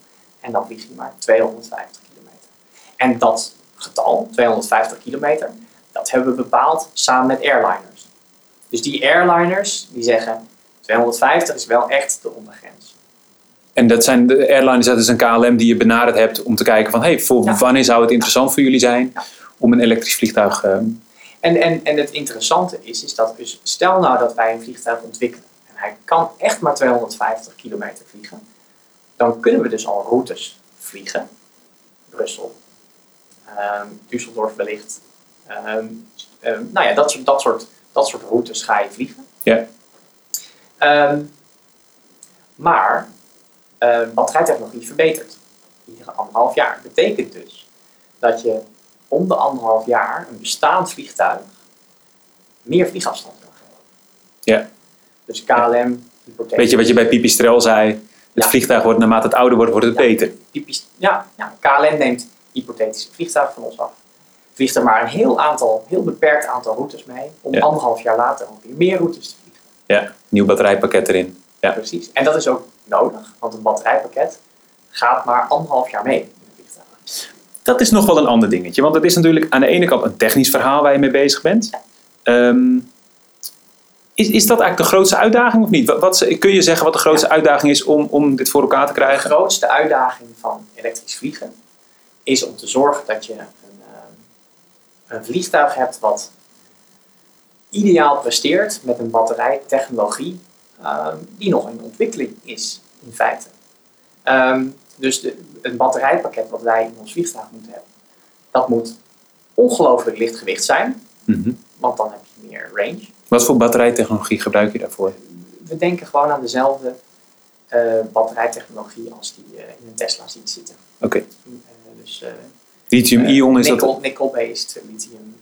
en dan vlieg je maar 250 kilometer. En dat getal, 250 kilometer, dat hebben we bepaald samen met airliners. Dus die airliners die zeggen 250 is wel echt de ondergrens. En dat zijn de airlines, dat is een KLM die je benaderd hebt om te kijken van hey, voor Ja. wanneer zou het interessant voor jullie zijn Ja. om een elektrisch vliegtuig. ehm, En, en, en het interessante is, is dat dus, stel nou dat wij een vliegtuig ontwikkelen en hij kan echt maar 250 kilometer vliegen, dan kunnen we dus al routes vliegen. Brussel, ehm, Düsseldorf wellicht. Ehm, ehm, nou ja, dat soort, dat, soort, dat soort routes ga je vliegen. Ja. Maar ehm, batterijtechnologie verbetert. Iedere anderhalf jaar. betekent dus dat je om de anderhalf jaar een bestaand vliegtuig meer vliegafstand kan geven. Ja. Dus KLM, weet je wat je bij Pipistrel zei? Het Ja. vliegtuig wordt naarmate het ouder wordt, wordt het Ja. beter. typisch, ja, ja, KLM neemt hypothetische vliegtuigen van ons af. Vliegt er maar een heel aantal, heel beperkt aantal routes mee, om anderhalf jaar later ook weer meer routes te vliegen. Ja, nieuw batterijpakket erin. Ja. Precies. En dat is ook nodig, want een batterijpakket gaat maar anderhalf jaar mee vliegtuig. Dat is nog wel een ander dingetje. Want het is natuurlijk aan de ene kant een technisch verhaal waar je mee bezig bent. Ehm, is, is dat eigenlijk de grootste uitdaging of niet? Wat, wat, kun je zeggen wat de grootste uitdaging is om, om dit voor elkaar te De krijgen? grootste uitdaging van elektrisch vliegen is om te zorgen dat je een, eh, een vliegtuig hebt wat ideaal presteert met een batterijtechnologie ehm, die nog in ontwikkeling is, in feite. Ehm, dus de, het batterijpakket wat wij in ons vliegtuig moeten hebben, dat moet ongelooflijk lichtgewicht zijn, Mhm. want dan heb je meer range. Wat voor batterijtechnologie gebruik je daarvoor? We denken gewoon aan dezelfde eh, batterijtechnologie als die je in een Tesla ziet zitten. Oké. Eh, dus Lithium-ion is nickel, dat. Nickel-based lithium,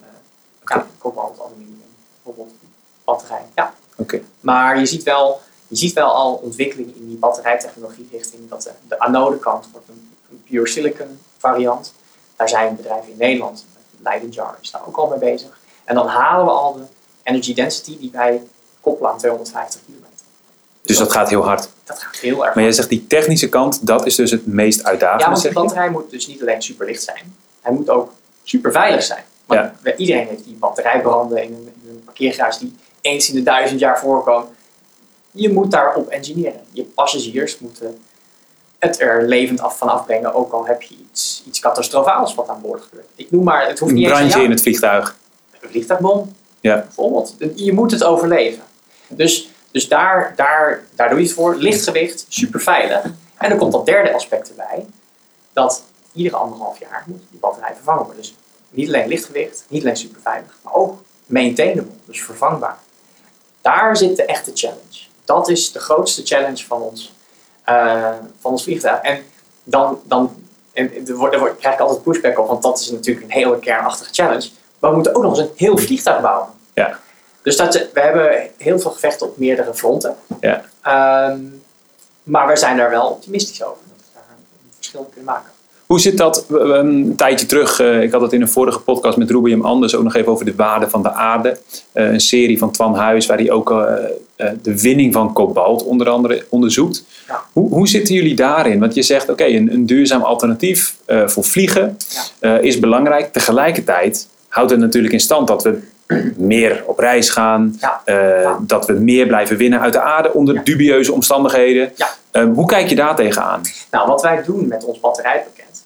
Oké. ja, kobalt, aluminium, bijvoorbeeld batterij. Ja. Oké. Maar je ziet, wel, je ziet wel al ontwikkeling in die batterijtechnologie richting dat de, de anodekant wordt een, een pure silicon variant. Daar zijn bedrijven in Nederland, Leidenjar is daar ook al mee bezig. En dan halen we al de energy density die wij koppelen aan 250 kilometer. Dus dat gaat heel hard. Dat gaat heel erg Maar jij zegt die technische kant, dat is dus het meest Ja, uitdagende, want die zeg je? batterij moet dus niet alleen superlicht zijn, hij moet ook super veilig zijn. Want iedereen heeft die batterijbranden in een, in een parkeergarage die eens in de duizend jaar voorkomen. Je moet daarop engineeren. Je passagiers moeten het er levend af van afbrengen, ook al heb je iets, iets catastrofaals wat aan boord gebeurt. Ik noem maar, het hoeft niet een brandje in het vliegtuig. Een vliegtuigbom, ja. Je moet het overleven. Dus, dus daar, daar, daar doe je het voor. Lichtgewicht, super veilig. En dan komt dat derde aspect erbij, dat iedere anderhalf jaar moet die batterij vervangen worden. Dus niet alleen lichtgewicht, niet alleen super veilig, maar ook maintainable, dus vervangbaar. Daar zit de echte challenge. Dat is de grootste challenge van ons uh, van ons vliegtuig. En dan, dan en krijg ik altijd pushback op, want dat is natuurlijk een hele kernachtige challenge. Maar we moeten ook nog eens een heel vliegtuig bouwen. Ja. Dus dat, we hebben heel veel gevechten op meerdere fronten. Ja. Um, maar we zijn daar wel optimistisch over. Dat we daar een verschil kunnen maken. Hoe zit dat een tijdje terug? Uh, ik had het in een vorige podcast met Rubium Anders ook nog even over de waarde van de aarde. Uh, een serie van Twan Huis waar hij ook de winning van kobalt onder andere onderzoekt. Ja. Hoe, hoe zitten jullie daarin? Want je zegt oké, okay, een, een, duurzaam alternatief voor vliegen ja. is belangrijk. Tegelijkertijd houdt het natuurlijk in stand dat we meer op reis gaan, ja. dat we meer blijven winnen uit de aarde onder dubieuze omstandigheden. Um, hoe kijk je daar tegenaan? Nou, wat wij doen met ons batterijpakket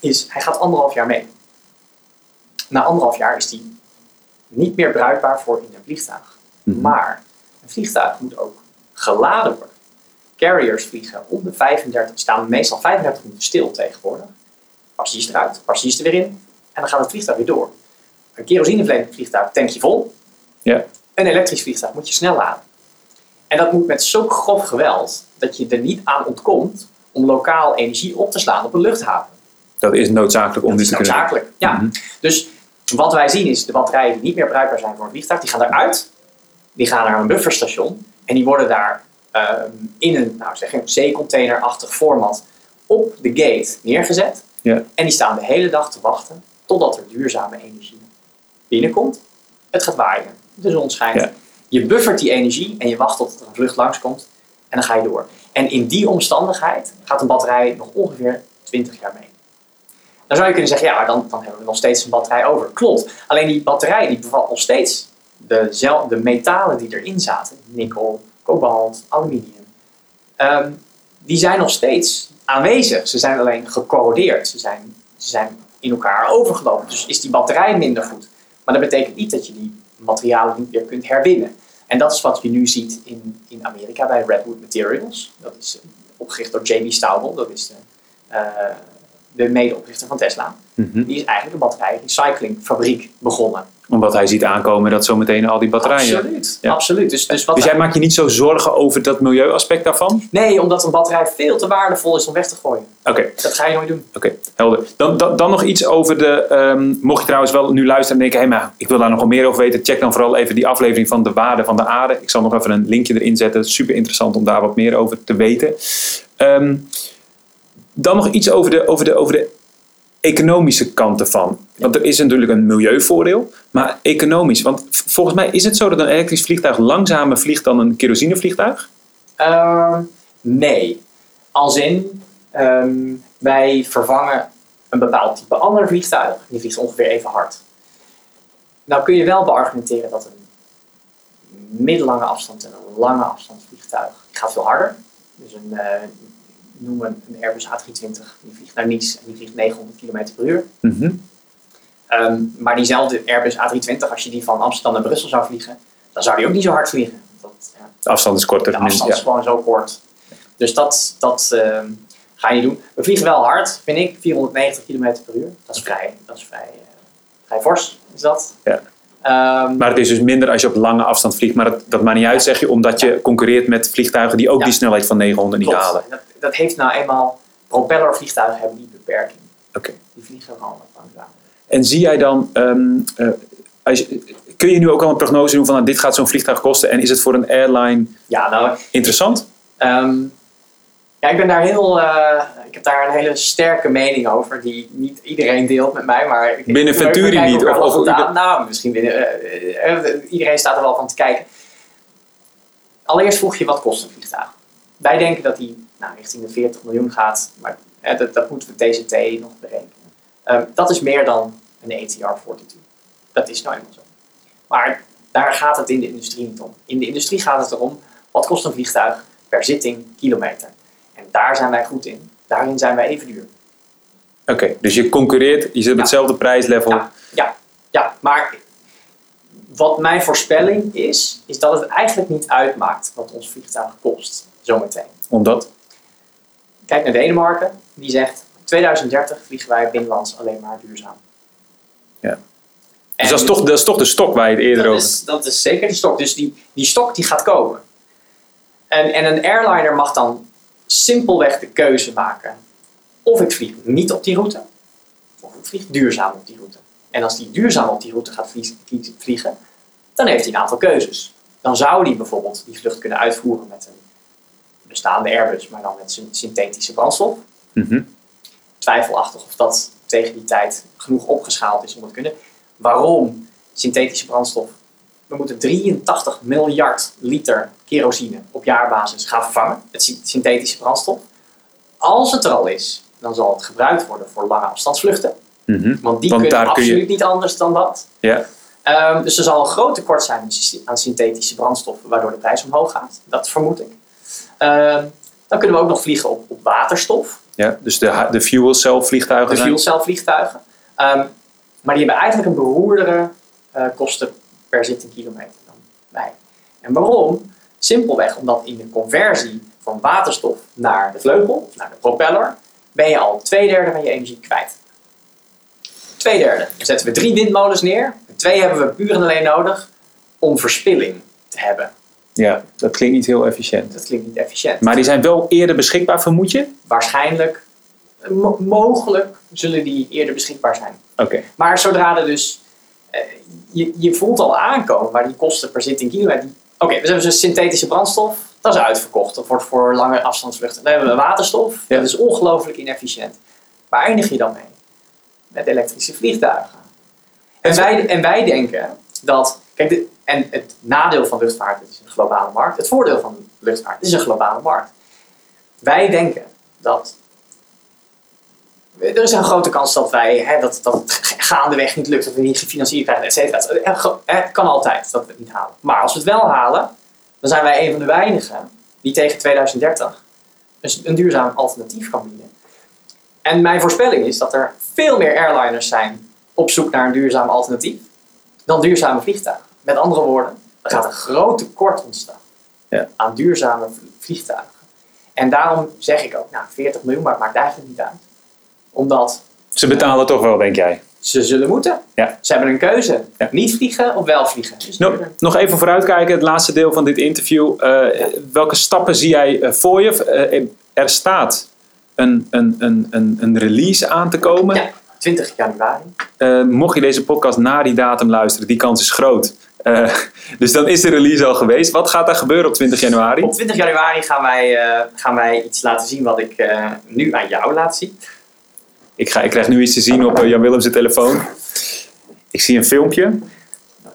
is hij gaat anderhalf jaar mee. Na anderhalf jaar is die niet meer bruikbaar voor in een vliegtuig. Mhm. Maar een vliegtuig moet ook geladen worden. Carriers vliegen om de 35, staan meestal 35 minuten stil tegenwoordig. Passagiers eruit, passagiers er weer in dan gaat het vliegtuig weer door. Een kerosinevliegtuig tank je vol. Ja. Een elektrisch vliegtuig moet je snel laden. En dat moet met zo grof geweld dat je er niet aan ontkomt om lokaal energie op te slaan op een luchthaven. Dat is noodzakelijk om dit te kunnen noodzakelijk, ja. Mhm. Dus wat wij zien is de batterijen die niet meer bruikbaar zijn voor een vliegtuig, die gaan eruit. Die gaan naar een bufferstation. En die worden daar ehm, in een, nou zeg, een zeecontainerachtig format op de gate neergezet. Ja. En die staan de hele dag te wachten totdat er duurzame energie binnenkomt. Het gaat waaien, de zon schijnt. Ja. Je buffert die energie en je wacht tot er een vlucht langskomt. En dan ga je door. En in die omstandigheid gaat een batterij nog ongeveer 20 jaar mee. Dan zou je kunnen zeggen, ja, maar dan, dan hebben we nog steeds een batterij over. Klopt. Alleen die batterij die bevat nog steeds de, de metalen die erin zaten. Nikkel, kobalt, aluminium. Um, die zijn nog steeds aanwezig. Ze zijn alleen gecorrodeerd. Ze zijn, ze zijn in elkaar overgelopen. Dus is die batterij minder goed. Maar dat betekent niet dat je die materialen niet weer kunt herwinnen. En dat is wat je nu ziet in, in Amerika bij Redwood Materials. Dat is uh, opgericht door J.B. Staubel. Dat is de, uh, de medeoprichter van Tesla. Mhm. Die is eigenlijk een batterijrecyclingfabriek begonnen. Omdat hij ziet aankomen dat zometeen al die batterijen... Absoluut, Ja. absoluut. Dus, dus, wat Dus jij maakt je niet zo zorgen over dat milieuaspect daarvan? Nee, omdat een batterij veel te waardevol is om weg te gooien. Oké, Dat ga je nooit doen. oké, helder. Dan, dan, dan nog iets over de... ehm, mocht je trouwens wel nu luisteren en denken... Hé, maar ik wil daar nog wel meer over weten. Check dan vooral even die aflevering van de waarde van de aarde. Ik zal nog even een linkje erin zetten. Super interessant om daar wat meer over te weten. Ehm, dan nog iets over de, over de, over de economische kant ervan. Want er is natuurlijk een milieuvoordeel, maar economisch. Want volgens mij is het zo dat een elektrisch vliegtuig langzamer vliegt dan een kerosinevliegtuig? Ehm, nee. Als in, ehm, wij vervangen een bepaald type ander vliegtuig. Die vliegt ongeveer even hard. Nou kun je wel beargumenteren dat een middellange afstand en een lange afstand vliegtuig gaat veel harder. Dus een, eh, noem een, een Airbus A320, die vliegt naar Nice en die vliegt 900 km per uur. Mhm. Ehm, maar diezelfde Airbus A320, als je die van Amsterdam naar Brussel zou vliegen, dan zou die ook niet zo hard vliegen. Dat, ja, De afstand is korter. de afstand is Ja. gewoon zo kort. Dus dat, dat ehm, ga je doen. We vliegen wel hard, vind ik, 490 km per uur. Dat is vrij, dat is vrij, eh, vrij fors, is dat. Ja. Ehm, Maar het is dus minder als je op lange afstand vliegt. Maar dat, dat maakt niet uit, zeg je, omdat je concurreert met vliegtuigen die ook Ja. die snelheid van 900 niet halen. Dat, dat heeft nou eenmaal, propellervliegtuigen hebben die beperking. Oké. Die vliegen gewoon wat langzamer. En zie jij dan, ehm, eh, als je, kun je nu ook al een prognose doen van nou, dit gaat zo'n vliegtuig kosten en is het voor een airline Ja, nou, interessant? Ehm, ja, ik ben daar heel, eh, ik heb daar een hele sterke mening over, die niet iedereen deelt met mij, maar ik, Binnen Venturi niet, of-. Nou, misschien binnen, eh, eh, iedereen staat er wel van te kijken. Allereerst vroeg je wat kost een vliegtuig. Wij denken dat die nou, richting de 40 miljoen gaat, maar dat, dat moeten we TCT nog berekenen. Ehm, dat is meer dan een ATR 42. Dat is nou eenmaal zo. Maar daar gaat het in de industrie niet om. In de industrie gaat het erom, wat kost een vliegtuig per zitting kilometer? En daar zijn wij goed in. Daarin zijn wij even duur. Oké, dus je concurreert, je zit op hetzelfde prijslevel. Ja, ja, ja, maar wat mijn voorspelling is, is dat het eigenlijk niet uitmaakt wat ons vliegtuig kost. Zometeen. Omdat? Kijk naar Denemarken, die zegt 2030 vliegen wij binnenlands alleen maar duurzaam. Ja. En Dus dat is, toch, dat is toch de stok waar je het eerder dat over... is, dat is zeker die stok. Dus die, die stok die gaat komen. En, en een airliner mag dan simpelweg de keuze maken. Of ik vlieg niet op die route, of ik vlieg duurzaam op die route. En als die duurzaam op die route gaat vliegen, dan heeft hij een aantal keuzes. Dan zou hij bijvoorbeeld die vlucht kunnen uitvoeren met een bestaande Airbus, maar dan met syn- synthetische brandstof. Mhm. Twijfelachtig of dat tegen die tijd genoeg opgeschaald is om het te kunnen. Waarom synthetische brandstof? We moeten 83 miljard liter kerosine op jaarbasis gaan vervangen sy- synthetische brandstof. Als het er al is, dan zal het gebruikt worden voor lange afstandsvluchten. Mhm. Want die Want kunnen daar kun je- absoluut niet anders dan dat. Ja. Ehm, dus er zal een groot tekort zijn aan sy- aan synthetische brandstoffen, waardoor de prijs omhoog gaat. Dat vermoed ik. Ehm, dan kunnen we ook nog vliegen op, op waterstof, ja, dus de, de fuel cell vliegtuigen de fuel cell vliegtuigen. Ehm, maar die hebben eigenlijk een beroerdere eh, kosten per zitting kilometer dan wij. En waarom? Simpelweg omdat in de conversie van waterstof naar de vleugel, naar de propeller, ben je al twee derde van je energie kwijt. Twee derde. Dan zetten we drie windmolens neer. Twee hebben we puur en alleen nodig om verspilling te hebben. Ja, dat klinkt niet heel efficiënt. Dat klinkt niet efficiënt. Maar die zijn wel eerder beschikbaar, vermoed je? Waarschijnlijk, eh, mo- mogelijk zullen die eerder beschikbaar zijn. Oké. Maar zodra er dus, je, je voelt al aankomen waar die kosten per zitting kilometer. Oké, we hebben dus synthetische brandstof, dat is uitverkocht. Dat wordt voor lange afstandsvluchten. Dan hebben we waterstof, Ja. dat is ongelooflijk inefficiënt. Waar eindig je dan mee? Met elektrische vliegtuigen. En wij, en wij denken dat, kijk, de, en het nadeel van luchtvaart is een globale markt. Het voordeel van luchtvaart is een globale markt. Wij denken dat er is een grote kans dat wij, hè, dat, dat het gaandeweg niet lukt, dat we niet gefinancierd krijgen, et cetera. Het- ge- het kan altijd dat we het niet halen. Maar als we het wel halen, dan zijn wij een van de weinigen die tegen 2030 een, een duurzaam alternatief kan bieden. En mijn voorspelling is dat er veel meer airliners zijn op zoek naar een duurzaam alternatief dan duurzame vliegtuigen. Met andere woorden, er gaat een groot tekort ontstaan Ja. aan duurzame vl- vliegtuigen. En daarom zeg ik ook, nou 40 miljoen, maar het maakt eigenlijk niet uit. Omdat Ze betalen toch wel, denk jij? ze zullen moeten. Ja. Ze hebben een keuze. Ja. Niet vliegen of wel vliegen. Dus Nog, even vooruitkijken, het laatste deel van dit interview. Eh, Welke stappen zie jij eh, voor je? Eh, er staat een, een, een, een, een release aan te komen. Ja, 20 januari. Mocht je deze podcast na die datum luisteren, die kans is groot. Dus dan is de release al geweest. Wat gaat er gebeuren op 20 januari? Op 20 januari gaan wij, gaan wij iets laten zien wat ik nu aan jou laat zien. Ik, ga, ik krijg nu iets te zien op eh, Jan Willems' telefoon. Ik zie een filmpje.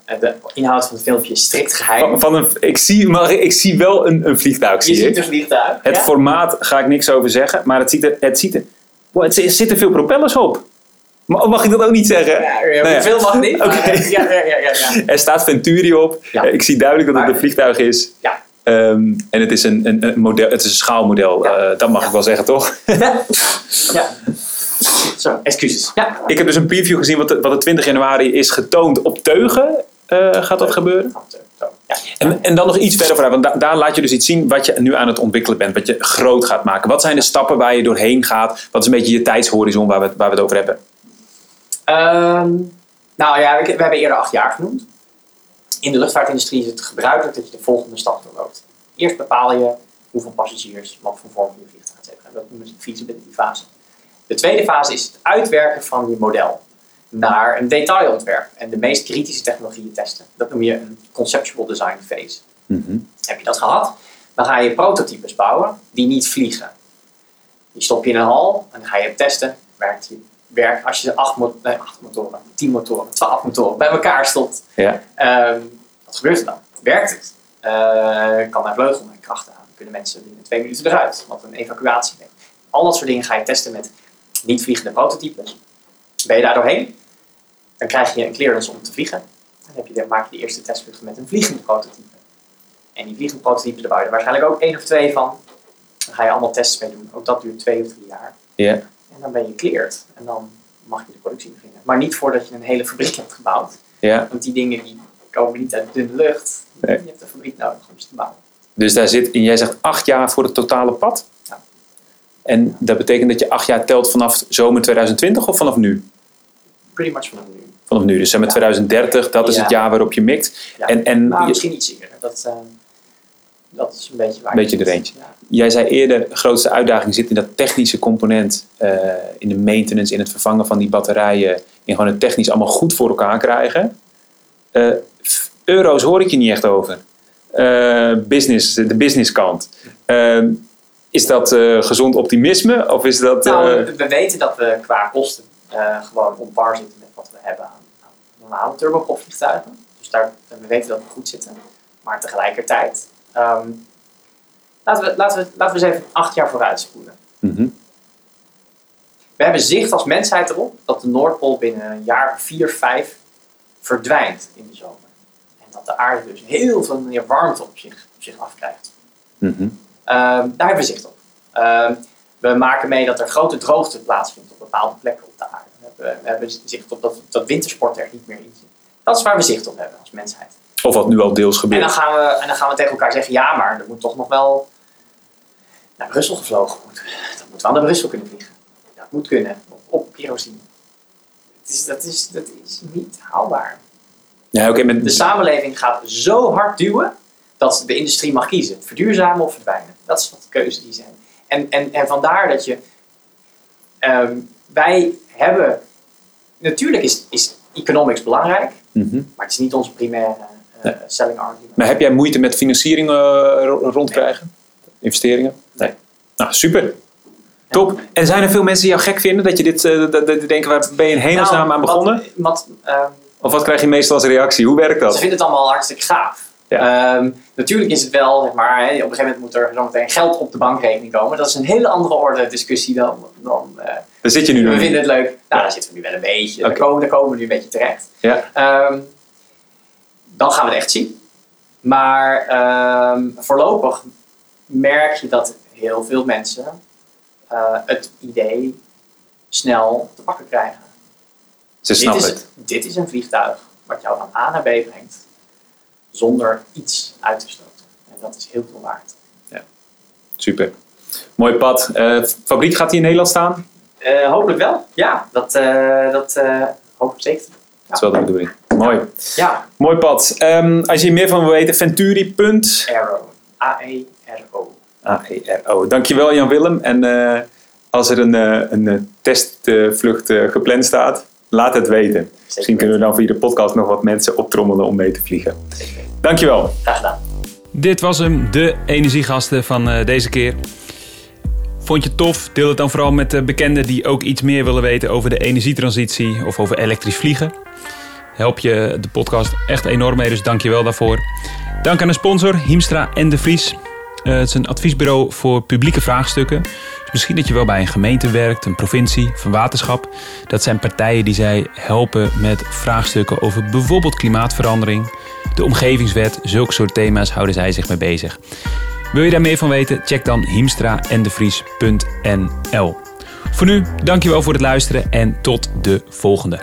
Eh, De inhoud van het filmpje is strikt geheim. Van, van een, ik, zie, maar ik zie wel een, een vliegtuig. Je Zie ziet ik. een vliegtuig. Het ja? formaat ga ik niks over zeggen, maar het ziet er. Het ziet er, wow, het, er zitten veel propellers op. Ma- Mag ik dat ook niet zeggen? Ja, ja, Nou. Veel mag niet. maar- Oké. Ja, ja, ja, ja, ja. Er staat Venturi op. Ik zie duidelijk dat het een vliegtuig is. Ja. Ehm, en het is een, een, een model, het is een schaalmodel. Eh, dat mag ik wel zeggen, toch? ja. Zo, excuses. Ja. Ik heb dus een preview gezien wat de, wat de 20 januari is getoond op teugen. Eh, gaat dat gebeuren? Ja. En, en dan nog iets verder vooruit, want da- daar laat je dus iets zien wat je nu aan het ontwikkelen bent, wat je groot gaat maken. Wat zijn de stappen waar je doorheen gaat? Wat is een beetje je tijdshorizon waar we, het- waar we het over hebben? Ehm, nou ja, we, we hebben eerder acht jaar genoemd. In de luchtvaartindustrie is het gebruikelijk dat je de volgende stap doorloopt. Eerst bepaal je hoeveel passagiers, wat voor vorm van je vliegtuig cetera. Dat noemen ze de feasibility fase. De tweede fase is het uitwerken van je model naar een detailontwerp en de meest kritische technologieën testen. Dat noem je een conceptual design phase. Heb je dat gehad, dan ga je prototypes bouwen die niet vliegen. Die stop je in een hal en dan ga je het testen. Werkt je werkt als je acht, mo- nee, acht motoren, tien motoren, twaalf motoren bij elkaar stopt. Ja. Ehm, wat gebeurt er dan? Werkt het? Eh, kan daar vleugel met kracht aan? Kunnen mensen binnen twee minuten eruit? Wat een evacuatie neemt. Al dat soort dingen ga je testen met niet vliegende prototypes. Ben je daar doorheen, dan krijg je een clearance om te vliegen. Dan heb je, maak je de eerste testvluchten met een vliegende prototype. En die vliegende prototypes, daar bouw je er waarschijnlijk ook één of twee van. Dan ga je allemaal tests mee doen. Ook dat duurt twee of drie jaar. Ja. En dan ben je cleared. En dan mag je de productie beginnen. Maar niet voordat je een hele fabriek hebt gebouwd. Ja. Want die dingen die komen niet uit de dunne lucht. Nee. Je hebt een fabriek nodig om ze te bouwen. Dus daar zit, en jij zegt acht jaar voor het totale pad. En dat betekent dat je acht jaar telt vanaf zomer 2020 of vanaf nu? Pretty much vanaf nu. Vanaf nu, dus Ja. 2030, dat is Ja. het jaar waarop je mikt. Ja. En, en Nou, misschien iets eerder. Dat, eh, dat is een beetje waar. Beetje je de range. Jij zei eerder, de grootste uitdaging zit in dat technische component, eh, in de maintenance, in het vervangen van die batterijen, in gewoon het technisch allemaal goed voor elkaar krijgen. Eh, euro's hoor ik je niet echt over. Eh, business, de businesskant. Is dat eh, gezond optimisme? Of is dat... Nou, eh, we- we weten dat we qua kosten eh, gewoon op par zitten met wat we hebben aan, aan normale turboprop vliegtuigen. Dus daar, we weten dat we goed zitten. Maar tegelijkertijd, ehm, laten, we, laten, we, laten we eens even acht jaar vooruit spoelen. mhm. We hebben zicht als mensheid erop dat de Noordpool binnen een jaar of vier, vijf verdwijnt in de zomer. En dat de aarde dus heel veel meer warmte op zich, op zich afkrijgt. Mhm. Daar hebben we zicht op. Ehm, we maken mee dat er grote droogte plaatsvindt op bepaalde plekken op de aarde. We hebben, we hebben zicht op dat, dat wintersport er niet meer in zit. Dat is waar we zicht op hebben als mensheid. Of wat nu al deels En dan, gebeurt. gaan we, en dan gaan we tegen elkaar zeggen, ja, maar er moet toch nog wel naar Brussel gevlogen worden. Dat moet wel naar Brussel kunnen vliegen. Dat moet kunnen, op, op kerosine. Is, dat, is, dat is niet haalbaar. Ja, oké, met, De samenleving gaat zo hard duwen dat de industrie mag kiezen. Verduurzamen of verdwijnen. Dat is wat de keuze die zijn. En, en, en vandaar dat je... ehm, wij hebben... Natuurlijk is, is economics belangrijk, Mhm. maar het is niet onze primaire eh, selling argument. Maar heb jij moeite met financiering eh, ro- rondkrijgen? Investeringen? Nee. Nou, super. Top. En zijn er veel mensen die jou gek vinden? Dat je dit eh, dat, dat die denken, waar ben je in hemelsnaam Nou, aan begonnen? Wat, wat, ehm, Of wat krijg je meestal als reactie? Hoe werkt ze dat? vinden het allemaal hartstikke gaaf. Ehm, natuurlijk is het wel, zeg maar, hè, op een gegeven moment moet er zo meteen geld op de bankrekening komen. Dat is een hele andere orde discussie dan, dan eh, Daar zit je nu we nog in. vinden het leuk. Nou, daar zitten we nu wel een beetje. Daar, komen, daar komen we nu een beetje terecht. Ja. Ehm, dan gaan we het echt zien. Maar ehm, voorlopig merk je dat heel veel mensen eh, het idee snel te pakken krijgen. Ze Dit snappen is, het. dit is een vliegtuig wat jou van A naar B brengt zonder iets uit te stoten. En dat is heel veel waard. Super. Mooi pad. Eh, fabriek gaat die in Nederland staan? Eh, hopelijk wel. Ja, dat, eh, dat eh, hoop ik zeker. Dat is wel de bedoeling. Mooi. Ja, Mooi pad. Ehm, als je hier meer van wil weten, venturi.aero. Aero. A-E-R-O. E Dankjewel Jan Willem. En eh, als er een, eh, een testvlucht eh, gepland staat, laat het weten. Misschien kunnen we dan via de podcast nog wat mensen optrommelen om mee te vliegen. Dankjewel. Graag gedaan. Dit was hem, de energiegasten van eh, deze keer. Vond je het tof? Deel het dan vooral met de bekenden die ook iets meer willen weten over de energietransitie of over elektrisch vliegen. Help je de podcast echt enorm mee, dus dank je wel daarvoor. Dank aan de sponsor Hiemstra en De Vries. Eh, het is een adviesbureau voor publieke vraagstukken. Misschien dat je wel bij een gemeente werkt, een provincie een waterschap. Dat zijn partijen die zij helpen met vraagstukken over bijvoorbeeld klimaatverandering, de omgevingswet. Zulke soort thema's houden zij zich mee bezig. Wil je daar meer van weten? Check dan hiemstraendevries.nl. Voor nu, dankjewel voor het luisteren en tot de volgende.